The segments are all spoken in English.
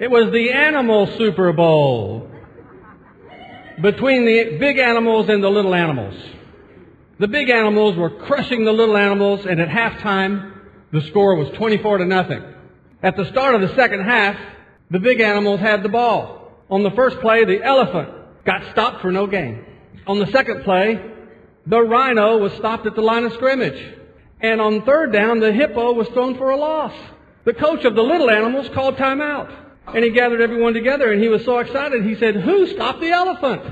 It was the animal Super Bowl between the big animals and the little animals. The big animals were crushing the little animals, and at halftime, the score was 24 to nothing. At the start of the second half, the big animals had the ball. On the first play, the elephant got stopped for no gain. On the second play, the rhino was stopped at the line of scrimmage. And on third down, the hippo was thrown for a loss. The coach of the little animals called timeout. And he gathered everyone together and he was so excited, he said, Who stopped the elephant?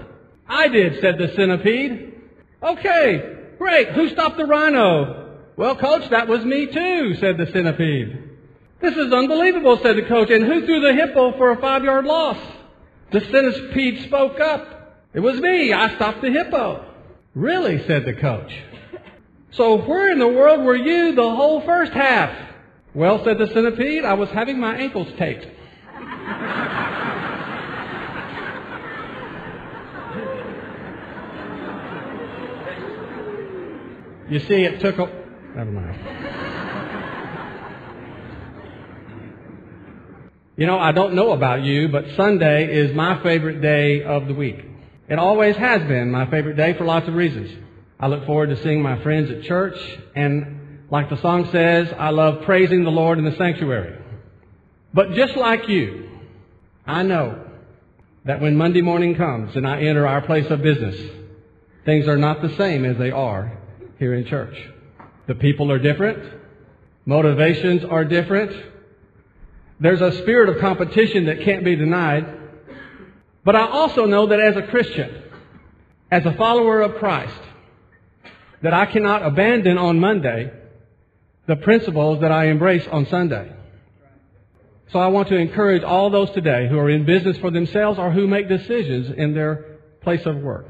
I did, said the centipede. Okay, great. Who stopped the rhino? Well, coach, that was me too, said the centipede. This is unbelievable, said the coach. And who threw the hippo for a five yard loss? The centipede spoke up. It was me. I stopped the hippo. Really, said the coach. So where in the world were you the whole first half? Well, said the centipede, I was having my ankles taped. You see, it took a. Never mind. You know, I don't know about you, but Sunday is my favorite day of the week. It always has been my favorite day for lots of reasons. I look forward to seeing my friends at church, and like the song says, I love praising the Lord in the sanctuary. But just like you, I know that when Monday morning comes and I enter our place of business, things are not the same as they are here in church. The people are different. Motivations are different. There's a spirit of competition that can't be denied. But I also know that as a Christian, as a follower of Christ, that I cannot abandon on Monday the principles that I embrace on Sunday. So I want to encourage all those today who are in business for themselves or who make decisions in their place of work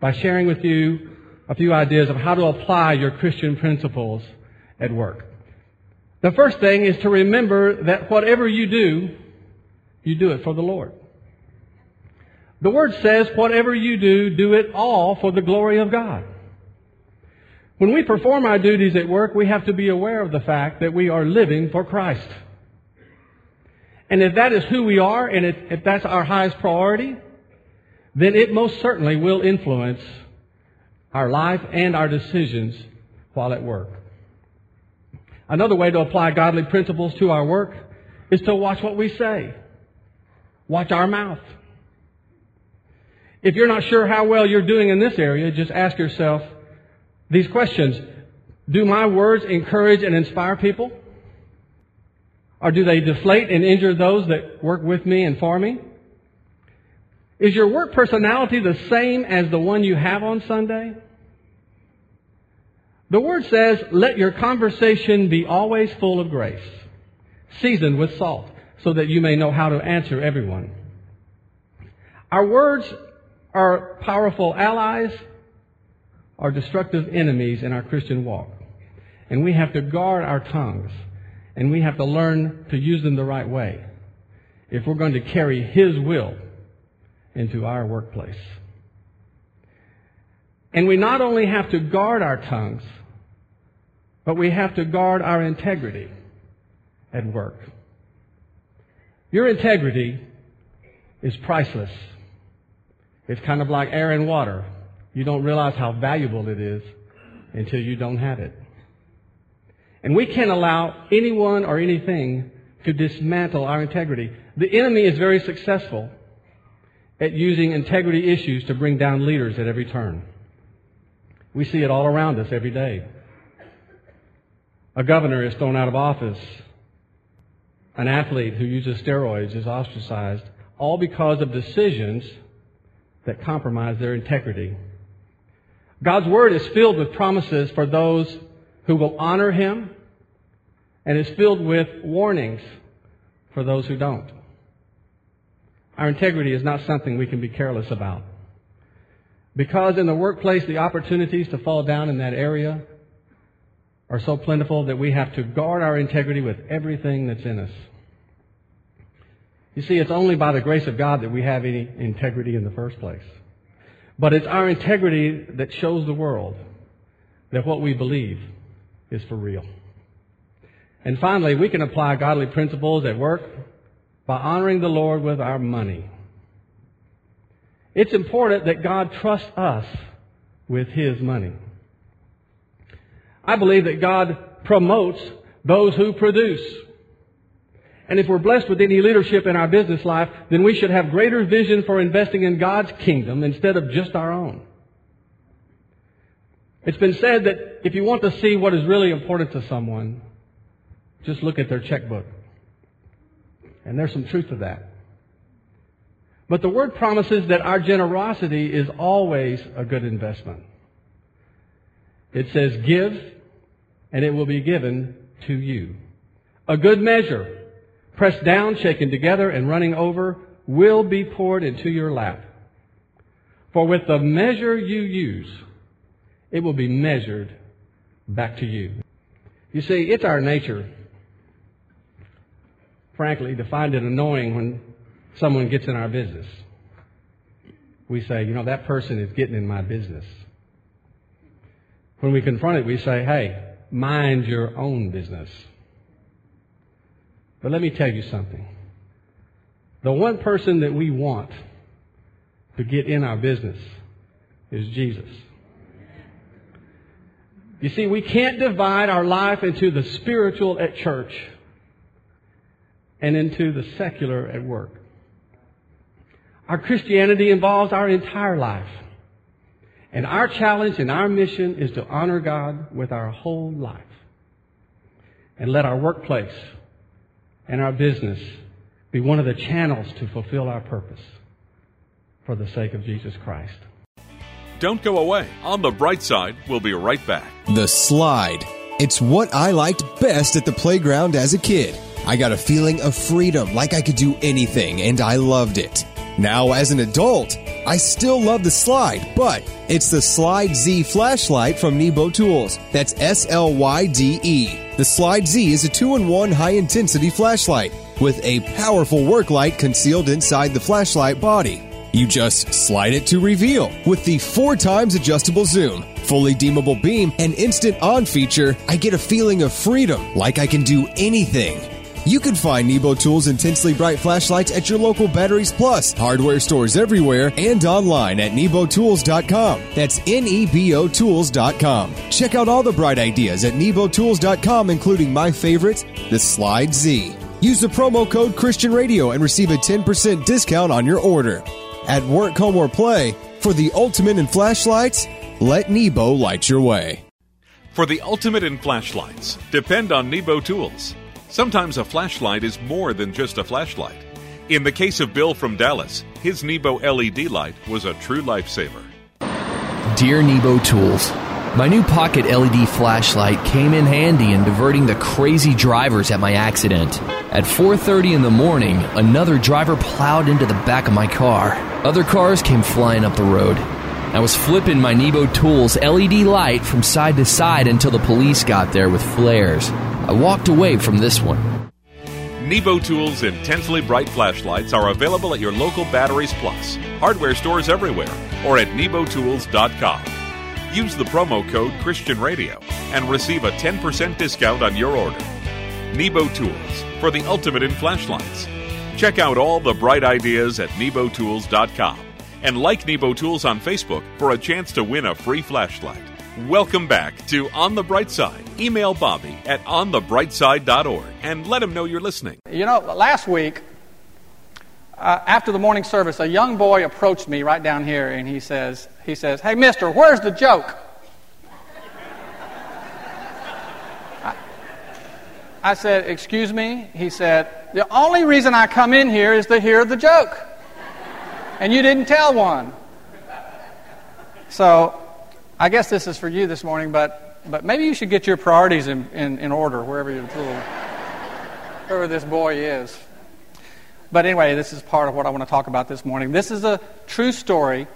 by sharing with you a few ideas of how to apply your Christian principles at work. The first thing is to remember that whatever you do, you do it for the Lord. The Word says, whatever you do, do it all for the glory of God. When we perform our duties at work, we have to be aware of the fact that we are living for Christ. And if that is who we are, and if, if that's our highest priority, then it most certainly will influence our life and our decisions while at work. Another way to apply godly principles to our work is to watch what we say. Watch our mouth. If you're not sure how well you're doing in this area, just ask yourself these questions. Do my words encourage and inspire people? Or do they deflate and injure those that work with me and for me? Is your work personality the same as the one you have on Sunday? The Word says, let your conversation be always full of grace, seasoned with salt, so that you may know how to answer everyone. Our words are powerful allies or destructive enemies in our Christian walk. And we have to guard our tongues, and we have to learn to use them the right way if we're going to carry His will into our workplace. And we not only have to guard our tongues, but we have to guard our integrity at work. Your integrity is priceless. It's kind of like air and water. You don't realize how valuable it is until you don't have it. And we can't allow anyone or anything to dismantle our integrity. The enemy is very successful at using integrity issues to bring down leaders at every turn. We see it all around us every day. A governor is thrown out of office. An athlete who uses steroids is ostracized, all because of decisions that compromise their integrity. God's Word is filled with promises for those who will honor Him and is filled with warnings for those who don't. Our integrity is not something we can be careless about. Because in the workplace, the opportunities to fall down in that area are so plentiful that we have to guard our integrity with everything that's in us. You see, it's only by the grace of God that we have any integrity in the first place. But it's our integrity that shows the world that what we believe is for real. And finally, we can apply godly principles at work by honoring the Lord with our money. It's important that God trusts us with His money. I believe that God promotes those who produce. And if we're blessed with any leadership in our business life, then we should have greater vision for investing in God's kingdom instead of just our own. It's been said that if you want to see what is really important to someone, just look at their checkbook. And there's some truth to that. But the word promises that our generosity is always a good investment. It says, give, and it will be given to you. A good measure, pressed down, shaken together, and running over, will be poured into your lap. For with the measure you use, it will be measured back to you. You see, it's our nature, frankly, to find it annoying when someone gets in our business. We say, you know, that person is getting in my business. When we confront it, we say, hey, mind your own business. But let me tell you something. The one person that we want to get in our business is Jesus. You see, we can't divide our life into the spiritual at church and into the secular at work. Our Christianity involves our entire life. And our challenge and our mission is to honor God with our whole life. And let our workplace and our business be one of the channels to fulfill our purpose for the sake of Jesus Christ. Don't go away. On the bright side, we'll be right back. The slide. It's what I liked best at the playground as a kid. I got a feeling of freedom, like I could do anything, and I loved it. Now, as an adult, I still love the slide, but it's the Slyde Z flashlight from Nebo Tools. That's S L Y D E. The Slyde Z is a two in one high intensity flashlight with a powerful work light concealed inside the flashlight body. You just slide it to reveal. With the four times adjustable zoom, fully dimmable beam, and instant on feature, I get a feeling of freedom, like I can do anything. You can find Nebo Tools intensely bright flashlights at your local Batteries Plus hardware stores everywhere and online at nebotools.com. That's N E B O Tools.com. Check out all the bright ideas at nebotools.com, including my favorite, the Slyde Z. Use the promo code Christian Radio and receive a 10% discount on your order. At work, home, or play, for the ultimate in flashlights, let Nebo light your way. For the ultimate in flashlights, depend on Nebo Tools. Sometimes a flashlight is more than just a flashlight. In the case of Bill from Dallas, his Nebo LED light was a true lifesaver. Dear Nebo Tools, my new pocket LED flashlight came in handy in diverting the crazy drivers at my accident. At 4:30 in the morning, another driver plowed into the back of my car. Other cars came flying up the road. I was flipping my Nebo Tools LED light from side to side until the police got there with flares. I walked away from this one. Nebo Tools intensely bright flashlights are available at your local Batteries Plus, hardware stores everywhere, or at nebotools.com. Use the promo code Christian Radio and receive a 10% discount on your order. Nebo Tools for the ultimate in flashlights. Check out all the bright ideas at nebotools.com and like Nebo Tools on Facebook for a chance to win a free flashlight. Welcome back to On the Bright Side. Email Bobby at onthebrightside.org and let him know you're listening. You know, last week, uh, after the morning service, a young boy approached me right down here and he says, he says, Hey, mister, where's the joke? I said, Excuse me? He said, The only reason I come in here is to hear the joke. And you didn't tell one. So I guess this is for you this morning, but, but maybe you should get your priorities in, in, in order wherever, you're, wherever this boy is. But anyway, this is part of what I want to talk about this morning. This is a true story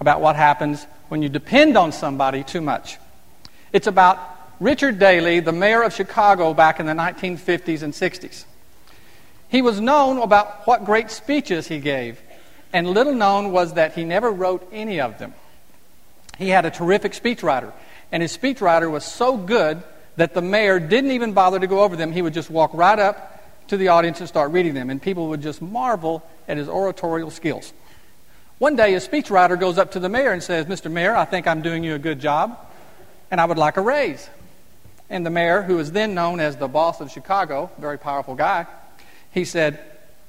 about what happens when you depend on somebody too much. It's about Richard Daley, the mayor of Chicago back in the 1950s and 60s. He was known about what great speeches he gave, and little known was that he never wrote any of them. He had a terrific speechwriter, and his speechwriter was so good that the mayor didn't even bother to go over them. He would just walk right up to the audience and start reading them, and people would just marvel at his oratorial skills. One day, a speechwriter goes up to the mayor and says, Mr. Mayor, I think I'm doing you a good job, and I would like a raise. And the mayor, who was then known as the boss of Chicago, very powerful guy, he said,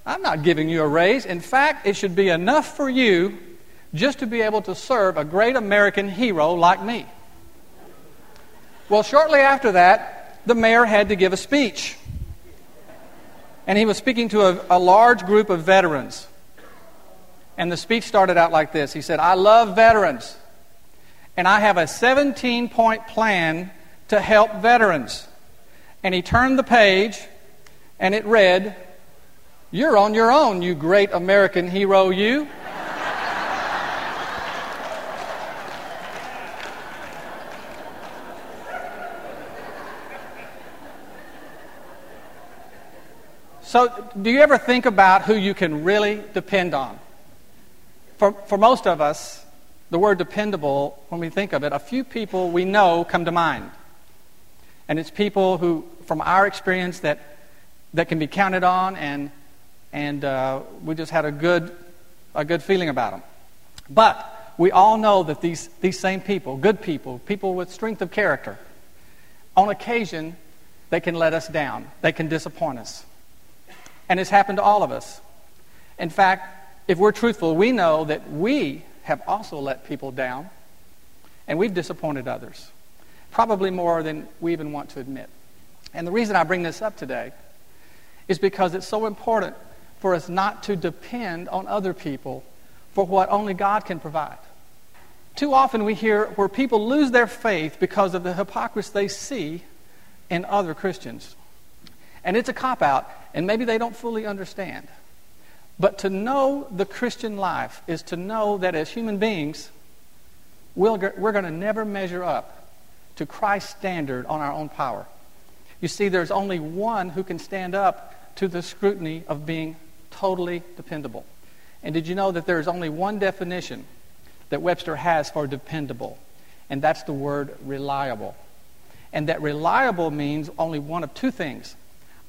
I'm not giving you a raise. In fact, it should be enough for you just to be able to serve a great American hero like me. Well, shortly after that, the mayor had to give a speech. And he was speaking to a, a large group of veterans. And the speech started out like this He said, I love veterans, and I have a 17 point plan to help veterans. And he turned the page, and it read, You're on your own, you great American hero, you. So, do you ever think about who you can really depend on? For, for most of us, the word dependable, when we think of it, a few people we know come to mind. And it's people who, from our experience, that, that can be counted on, and, and uh, we just had a good, a good feeling about them. But we all know that these, these same people, good people, people with strength of character, on occasion, they can let us down, they can disappoint us. And it's happened to all of us. In fact, if we're truthful, we know that we have also let people down and we've disappointed others, probably more than we even want to admit. And the reason I bring this up today is because it's so important for us not to depend on other people for what only God can provide. Too often we hear where people lose their faith because of the hypocrisy they see in other Christians. And it's a cop out, and maybe they don't fully understand. But to know the Christian life is to know that as human beings, we we are going to never measure up to Christ's standard on our own power. You see, there's only one who can stand up to the scrutiny of being totally dependable. And did you know that there's only one definition that Webster has for dependable? And that's the word reliable. And that reliable means only one of two things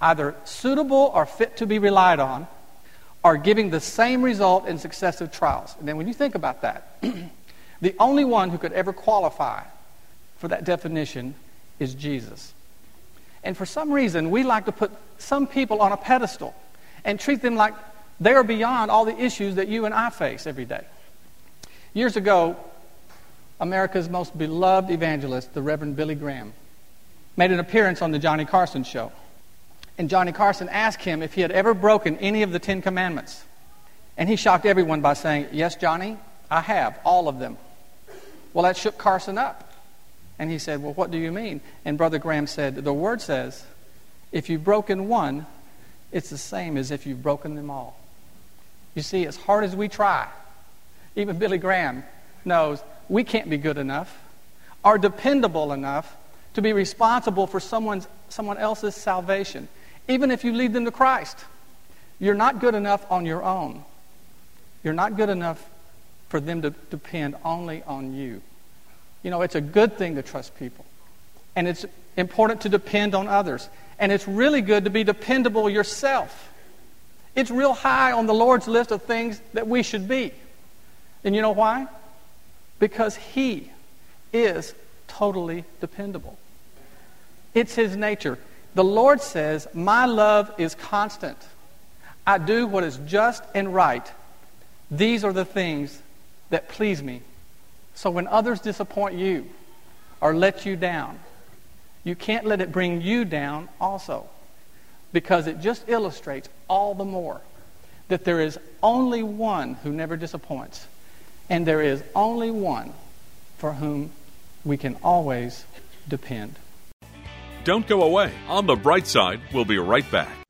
either suitable or fit to be relied on, or giving the same result in successive trials. And then when you think about that, the only one who could ever qualify for that definition is Jesus. And for some reason, we like to put some people on a pedestal and treat them like they are beyond all the issues that you and I face every day. Years ago, America's most beloved evangelist, the Reverend Billy Graham, made an appearance on the Johnny Carson show and Johnny Carson asked him if he had ever broken any of the Ten Commandments. And he shocked everyone by saying, Yes, Johnny, I have, all of them. Well, that shook Carson up. And he said, Well, what do you mean? And Brother Graham said, The word says, if you've broken one, it's the same as if you've broken them all. You see, as hard as we try, even Billy Graham knows we can't be good enough or dependable enough to be responsible for someone's, someone else's salvation even if you lead them to Christ. You're not good enough on your own. You're not good enough for them to depend only on you. You know, it's a good thing to trust people. And it's important to depend on others. And it's really good to be dependable yourself. It's real high on the Lord's list of things that we should be. And you know why? Because He is totally dependable. It's His nature. The Lord says, My love is constant. I do what is just and right. These are the things that please me. So when others disappoint you or let you down, you can't let it bring you down also. Because it just illustrates all the more that there is only one who never disappoints. And there is only one for whom we can always depend. Don't go away. On the bright side, we'll be right back.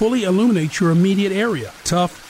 fully illuminates your immediate area. Tough,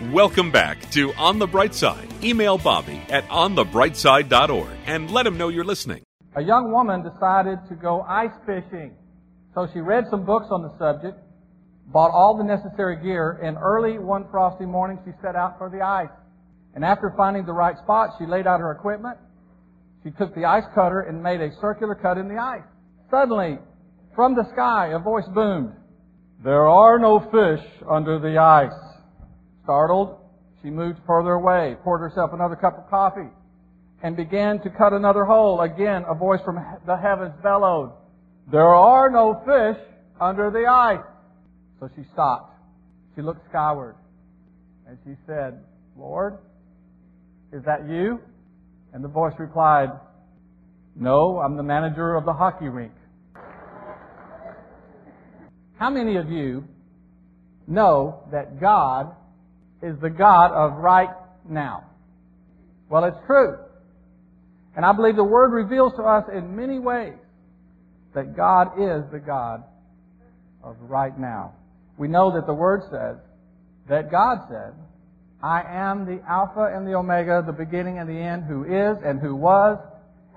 Welcome back to On the Bright Side. Email Bobby at onthebrightside.org and let him know you're listening. A young woman decided to go ice fishing. So she read some books on the subject, bought all the necessary gear, and early one frosty morning she set out for the ice. And after finding the right spot, she laid out her equipment. She took the ice cutter and made a circular cut in the ice. Suddenly, from the sky, a voice boomed. There are no fish under the ice. Startled, she moved further away, poured herself another cup of coffee, and began to cut another hole. Again, a voice from the heavens bellowed, There are no fish under the ice. So she stopped. She looked skyward, and she said, Lord, is that you? And the voice replied, No, I'm the manager of the hockey rink. How many of you know that God is the God of right now. Well, it's true. And I believe the Word reveals to us in many ways that God is the God of right now. We know that the Word says that God said, I am the Alpha and the Omega, the beginning and the end, who is and who was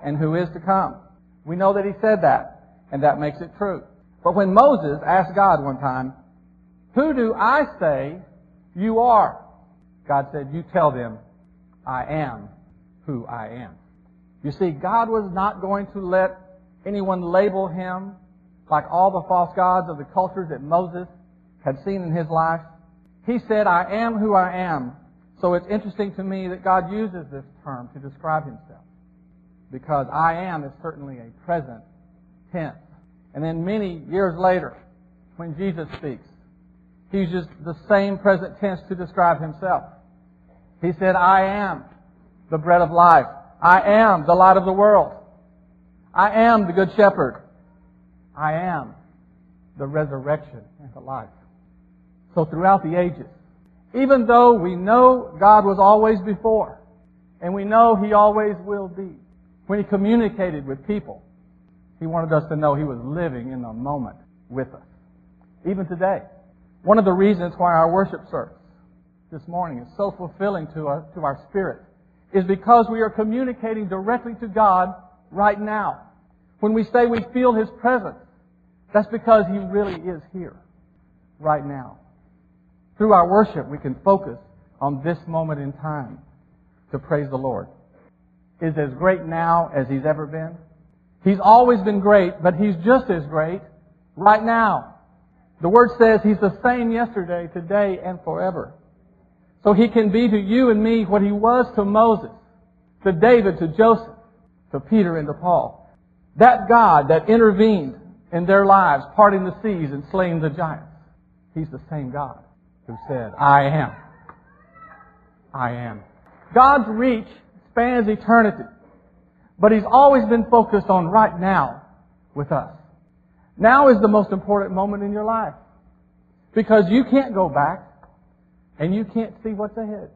and who is to come. We know that He said that, and that makes it true. But when Moses asked God one time, Who do I say you are. God said, You tell them, I am who I am. You see, God was not going to let anyone label him like all the false gods of the cultures that Moses had seen in his life. He said, I am who I am. So it's interesting to me that God uses this term to describe himself. Because I am is certainly a present tense. And then many years later, when Jesus speaks, he uses the same present tense to describe himself. He said, I am the bread of life. I am the light of the world. I am the good shepherd. I am the resurrection and the life. So throughout the ages, even though we know God was always before, and we know He always will be, when He communicated with people, He wanted us to know He was living in the moment with us. Even today. One of the reasons why our worship service this morning is so fulfilling to our, to our spirit is because we are communicating directly to God right now. When we say we feel His presence, that's because He really is here right now. Through our worship, we can focus on this moment in time to praise the Lord. Is as great now as He's ever been. He's always been great, but He's just as great right now. The Word says He's the same yesterday, today, and forever. So He can be to you and me what He was to Moses, to David, to Joseph, to Peter, and to Paul. That God that intervened in their lives, parting the seas and slaying the giants. He's the same God who said, I am. I am. God's reach spans eternity, but He's always been focused on right now with us. Now is the most important moment in your life. Because you can't go back and you can't see what's ahead.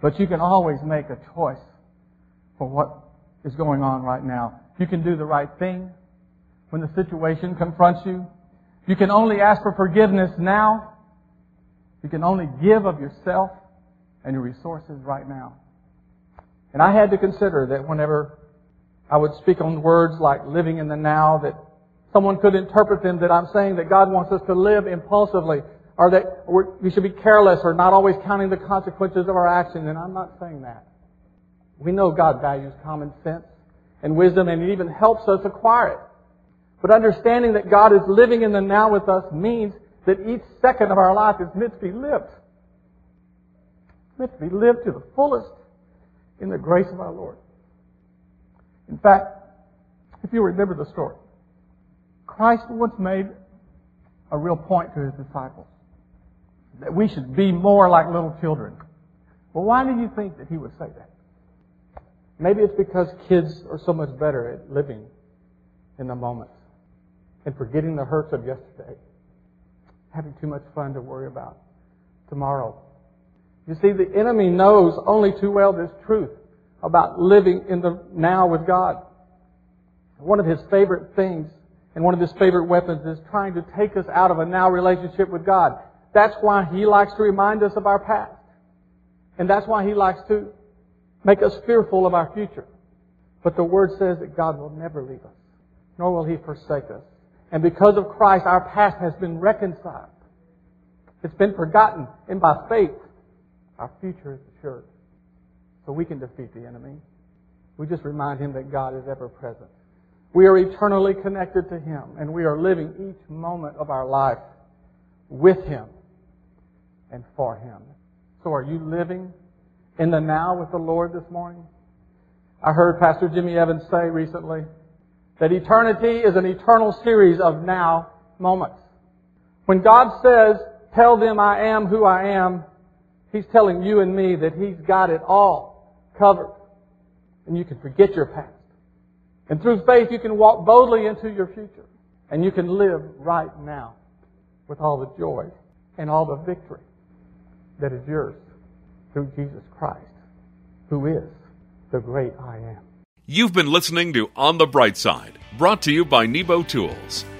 But you can always make a choice for what is going on right now. You can do the right thing when the situation confronts you. You can only ask for forgiveness now. You can only give of yourself and your resources right now. And I had to consider that whenever I would speak on words like living in the now, that someone could interpret them that I'm saying that God wants us to live impulsively, or that we should be careless or not always counting the consequences of our actions. And I'm not saying that. We know God values common sense and wisdom, and it even helps us acquire it. But understanding that God is living in the now with us means that each second of our life is meant to be lived. Meant to be lived to the fullest in the grace of our Lord. In fact, if you remember the story, Christ once made a real point to his disciples that we should be more like little children. Well, why do you think that he would say that? Maybe it's because kids are so much better at living in the moment and forgetting the hurts of yesterday, having too much fun to worry about tomorrow. You see, the enemy knows only too well this truth about living in the now with God. One of his favorite things and one of his favorite weapons is trying to take us out of a now relationship with God. That's why he likes to remind us of our past. And that's why he likes to make us fearful of our future. But the Word says that God will never leave us, nor will He forsake us. And because of Christ, our past has been reconciled. It's been forgotten, and by faith, our future is assured. So we can defeat the enemy. We just remind him that God is ever present. We are eternally connected to Him, and we are living each moment of our life with Him and for Him. So are you living in the now with the Lord this morning? I heard Pastor Jimmy Evans say recently that eternity is an eternal series of now moments. When God says, tell them I am who I am, He's telling you and me that He's got it all covered. And you can forget your past. And through faith, you can walk boldly into your future. And you can live right now with all the joy and all the victory that is yours through Jesus Christ, who is the great I am. You've been listening to On the Bright Side, brought to you by Nebo Tools.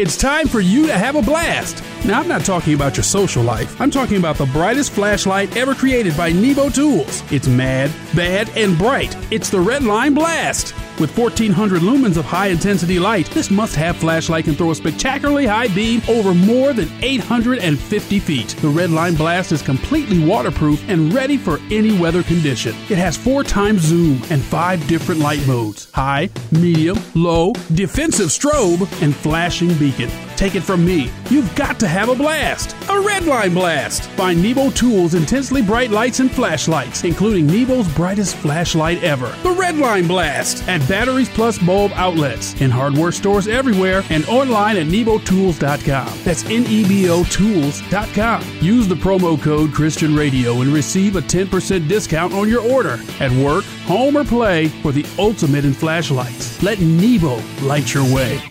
It's time for you to have a blast. Now, I'm not talking about your social life. I'm talking about the brightest flashlight ever created by Nebo Tools. It's mad, bad, and bright. It's the Redline Blast. With 1400 lumens of high intensity light, this must have flashlight can throw a spectacularly high beam over more than 850 feet. The Redline Blast is completely waterproof and ready for any weather condition. It has four times zoom and five different light modes high, medium, low, defensive strobe, and flashing beacon. Take it from me, you've got to have a blast. A Redline Blast. Find Nebo Tools intensely bright lights and flashlights, including Nebo's brightest flashlight ever. The Redline Blast at Batteries Plus bulb outlets in hardware stores everywhere and online at nebotools.com. That's N E B O Tools.com. Use the promo code Christian Radio and receive a 10% discount on your order at work, home, or play for the ultimate in flashlights. Let Nebo light your way.